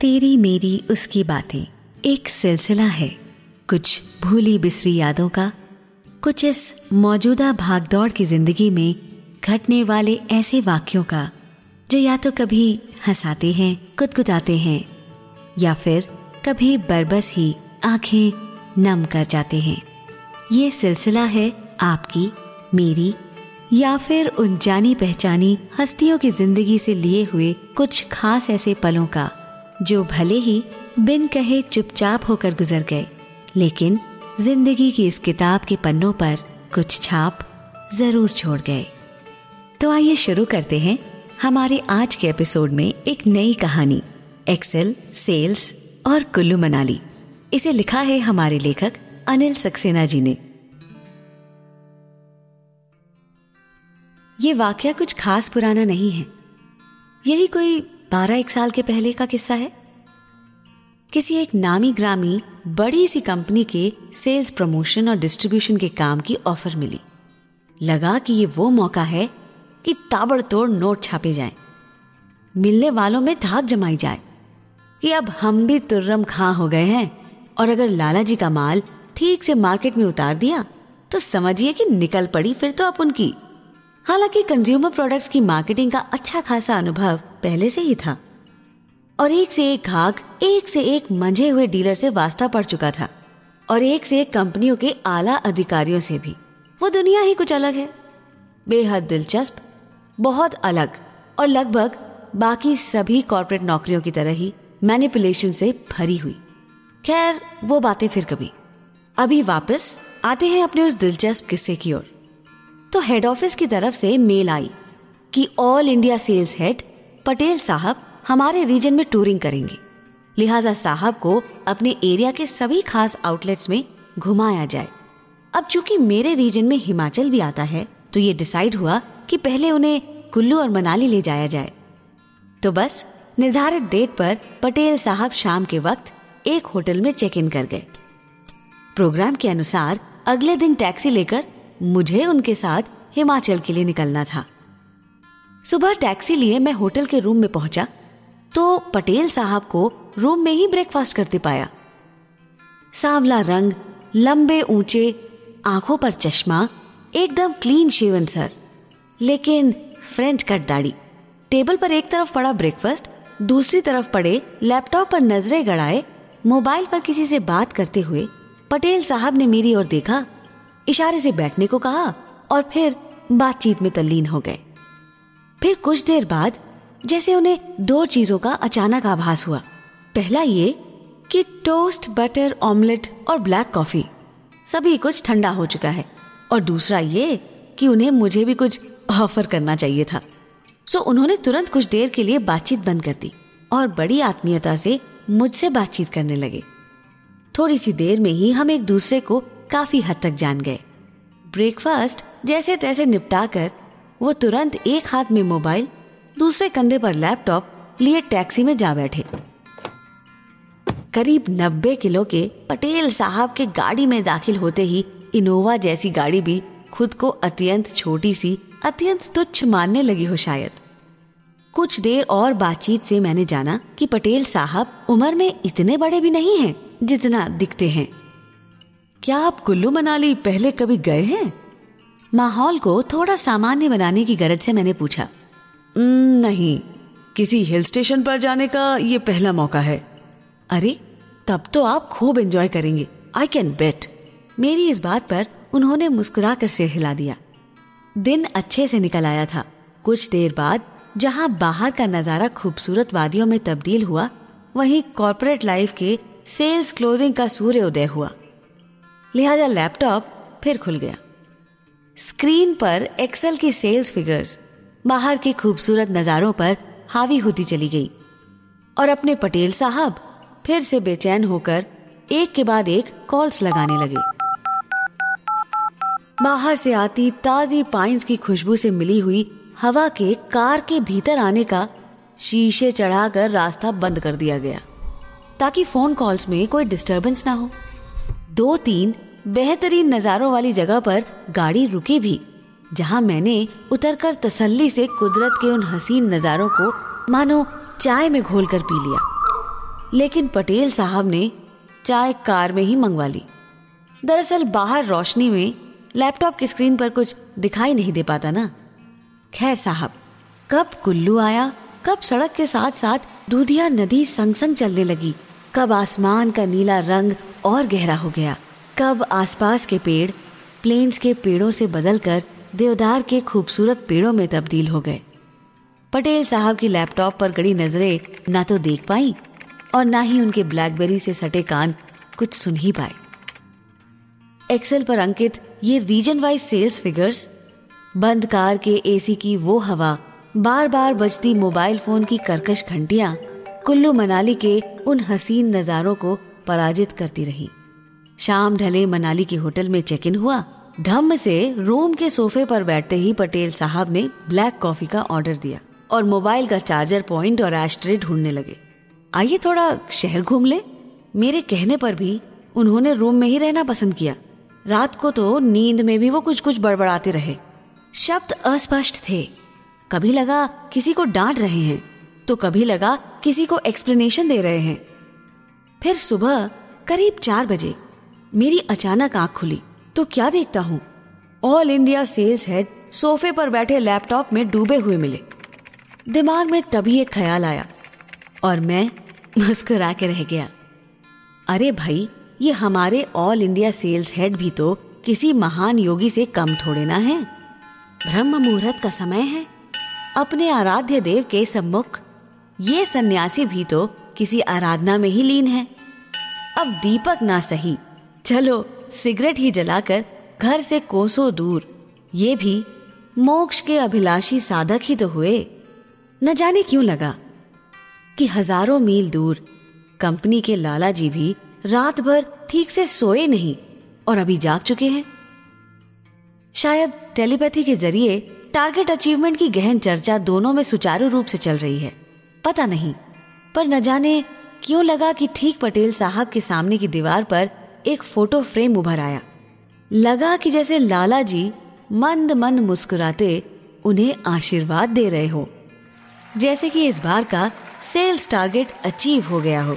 तेरी मेरी उसकी बातें। एक सिलसिला है। कुछ भूली बिसरी यादों का, कुछ इस मौजूदा भागदौड़ की ज़िंदगी में घटने वाले ऐसे वाक्यों का, जो या तो कभी हंसाते हैं कुदकुदाते हैं, या फिर कभी बरबस ही आँखें नम कर जाते हैं। ये सिलसिला है आपकी, मेरी, या फिर उन जानी पहचानी हस्तियों की ज़िंदगी से लिए हुए कुछ खास ऐसे पलों का। जो भले ही बिन कहे चुपचाप होकर गुजर गए, लेकिन ज़िंदगी की इस किताब के पन्नों पर कुछ छाप ज़रूर छोड़ गए। तो आइए शुरू करते हैं हमारे आज के एपिसोड में एक नई कहानी, एक्सेल, सेल्स और कुल्लू मनाली। इसे लिखा है हमारे लेखक अनिल सक्सेना जी ने। ये वाक्य कुछ खास पुराना नहीं है। यही कोई बारह एक साल के पहले का किस्सा है? किसी एक नामी ग्रामी बड़ी सी कंपनी के सेल्स प्रमोशन और डिस्ट्रीब्यूशन के काम की ऑफ़र मिली। लगा कि ये वो मौका है कि ताबड़तोड़ नोट छापे जाएँ, मिलने वालों में धाक जमाई जाए कि अब हम भी तुर्रम खां हो गए हैं और अगर लाला जी का माल ठीक से मार्केट में उतार दिया तो समझिए कि निकल पड़ी फिर तो अपन की हालाँकि कंज्यूमर प्रोडक्ट्स की मार्केटिंग का अच्छा खासा अनुभव पहले से ही था। और एक से एक घाक एक से एक मंझे हुए डीलर से वास्ता पड़ चुका था। और एक से एक कंपनियों के आला अधिकारियों से भी। वो दुनिया ही कुछ अलग है। बेहद दिलचस्प, बहुत अलग, और लगभग बाकी सभी कॉरपोरेट नौकरियों की तरह ही मैनिपुलेशन से भरी हुई। खैर, वो बातें फिर कभी। अभी वापस आते हैं अपने उस दिलचस्प किस्से की ओर। तो हेड ऑफ़िस की तरफ़ से मेल आई कि all India sales head Patel साहब हमारे रीजन में टूरिंग करेंगे। लिहाजा साहब को अपने एरिया के सभी खास आउटलेट्स में घुमाया जाए। अब चूँकि मेरे रीजन में हिमाचल भी आता है तो ये डिसाइड हुआ कि पहले उन्हें कुल्लू और मनाली ले जाया जाए। तो बस, निर्धारित डेट पर पटेल साहब शाम के वक्त एक होटल में चेक इन कर गए। प्रोग्राम के अनुसार अगले दिन टैक्सी लेकर मुझे उनके साथ हिमाचल के लिए निकलना था। सुबह टैक्सी लिए मैं होटल के रूम में पहुँचा तो पटेल साहब को रूम में ही ब्रेकफास्ट करते पाया। सांवला रंग, लंबे ऊँचे, आँखों पर चश्मा, एकदम क्लीन शेवन सर, लेकिन फ्रेंच कट दाढ़ी। टेबल पर एक तरफ़ पड़ा ब्रेकफास्ट दूसरी तरफ़ पड़े लैपटॉप पर नज़रें गड़ाए, मोबाइल पर किसी से बात करते हुए पटेल साहब ने मेरी ओर देखा, इशारे से बैठने को कहा और फिर बातचीत में तल्लीन हो गए। फिर कुछ देर बाद, जैसे उन्हें दो चीज़ों का अचानक आभास हुआ। पहला ये कि टोस्ट, बटर, ऑमलेट और ब्लैक कॉफ़ी सभी कुछ ठंडा हो चुका है। और दूसरा ये कि उन्हें मुझे भी कुछ ऑफ़र करना चाहिए था। सो उन्होंने तुरंत कुछ देर के लिए बातचीत बंद कर दी और बड़ी आत्मीयता से मुझसे बातचीत करने लगे। थोड़ी सी देर में ही हम एक दूसरे को काफ़ी हद तक जान गए। ब्रेकफास्ट जैसे तैसे निपटा कर वो तुरंत एक हाथ में मोबाइल, दूसरे कंधे पर लैपटॉप, लिए टैक्सी में जा बैठे। करीब नब्बे किलो के पटेल साहब के गाड़ी में दाखिल होते ही इनोवा जैसी गाड़ी भी खुद को अत्यंत छोटी सी, अत्यंत तुच्छ मानने लगी हो शायद। कुछ देर और बातचीत से मैंने जाना कि पटेल साहब उम्र में इतने बड़े भी नहीं हैं जितना दिखते हैं। क्या आप कुल्लू मनाली पहले कभी गए हैं? माहौल को थोड़ा सामान्य बनाने की गरज से मैंने पूछा। नहीं। किसी हिल स्टेशन पर जाने का ये पहला मौका है। अरे तब तो आप खूब एंजॉय करेंगे। आई कैन बेट मेरी इस बात पर उन्होंने मुस्कुरा कर सिर हिला दिया। दिन अच्छे से निकल आया था। कुछ देर बाद जहाँ बाहर का नज़ारा खूबसूरत वादियों में तब्दील हुआ वहीं कॉरपोरेट लाइफ के सेल्स क्लोजिंग का सूर्य उदय हुआ। लिहाजा लैपटॉप फिर खुल गया। स्क्रीन पर एक्सेल की सेल्स फिगर्स, बाहर के खूबसूरत नज़ारों पर हावी होती चली गई। और अपने पटेल साहब फिर से बेचैन होकर एक के बाद एक कॉल्स लगाने लगे। बाहर से आती ताजी पाइंस की खुशबू से मिली हुई हवा के कार के भीतर आने का शीशे चढ़ाकर रास्ता बंद कर दिया गया, ताकि फ़ोन कॉल्स में कोई डिस्टरबेंस ना हो। दो तीन बेहतरीन नजारों वाली जगह पर गाड़ी रुकी भी, जहाँ मैंने उतरकर तसल्ली से कुदरत के उन हसीन नजारों को, मानो चाय में घोल कर पी लिया। लेकिन पटेल साहब ने चाय कार में ही मंगवा ली। दरअसल बाहर रोशनी में लैपटॉप की स्क्रीन पर कुछ दिखाई नहीं दे पाता ना। खैर साहब, कब कुल्लू आया, कब सड़क के साथ साथ दूधिया नदी संग संग चलने लगी, कब आसमान का नीला रंग और गहरा हो गया। कब आसपास के पेड़ प्लेन्स के पेड़ों से बदलकर देवदार के खूबसूरत पेड़ों में तब्दील हो गए। पटेल साहब की लैपटॉप पर गड़ी नज़रें ना तो देख पाई और ना ही उनके ब्लैकबेरी से सटे कान कुछ सुन ही पाए। एक्सेल पर अंकित ये रीजन वाइज सेल्स फिगर्स बंद कार के एसी की वो हवा बार बार बजती मोबाइल फ़ोन की कर्कश घंटियाँ, कुल्लू मनाली के उन हसीन नजारों को पराजित करती रही। शाम ढले मनाली के होटल में चेक इन हुआ। धम्म से रूम के सोफे पर बैठते ही पटेल साहब ने ब्लैक कॉफ़ी का ऑर्डर दिया और मोबाइल का चार्जर पॉइंट और एस्ट्रे ढूँढने लगे। आइए थोड़ा शहर घूम ले। मेरे कहने पर भी उन्होंने रूम में ही रहना पसंद किया। रात को तो नींद में भी वो कुछ कुछ बड़बड़ाते रहे। शब्द अस्पष्ट थे। कभी लगा किसी को डांट रहे हैं तो कभी लगा किसी को एक्सप्लेनेशन दे रहे हैं। फिर सुबह करीब चार बजे मेरी अचानक आँख खुली तो क्या देखता हूँ? ऑल इंडिया सेल्स हेड सोफे पर बैठे लैपटॉप में डूबे हुए मिले। दिमाग में तभी एक ख्याल आया और मैं मुस्कुरा के रह गया। अरे भाई, ये हमारे ऑल इंडिया सेल्स हेड भी तो किसी महान योगी से कम थोड़े ना है। ब्रह्म मुहूर्त का समय है। अपने आराध्य देव के सम्मुख ये सन्यासी भी तो किसी आराधना में ही लीन है। अब दीपक ना सही चलो, सिगरेट ही जलाकर घर से कोसों दूर। ये भी मोक्ष के अभिलाषी साधक ही तो हुए। न जाने क्यों लगा कि हज़ारों मील दूर कंपनी के लाला जी भी रात भर ठीक से सोए नहीं और अभी जाग चुके हैं। शायद टेलीपैथी के ज़रिए टारगेट अचीवमेंट की गहन चर्चा दोनों में सुचारू रूप से चल रही है। पता नहीं, पर न जाने क्यों लगा कि ठीक पटेल साहब के सामने की दीवार पर एक फ़ोटो फ्रेम उभर आया। लगा कि जैसे लाला जी मंद मंद मुस्कुराते उन्हें आशीर्वाद दे रहे हो। जैसे कि इस बार का सेल्स टारगेट अचीव हो गया हो।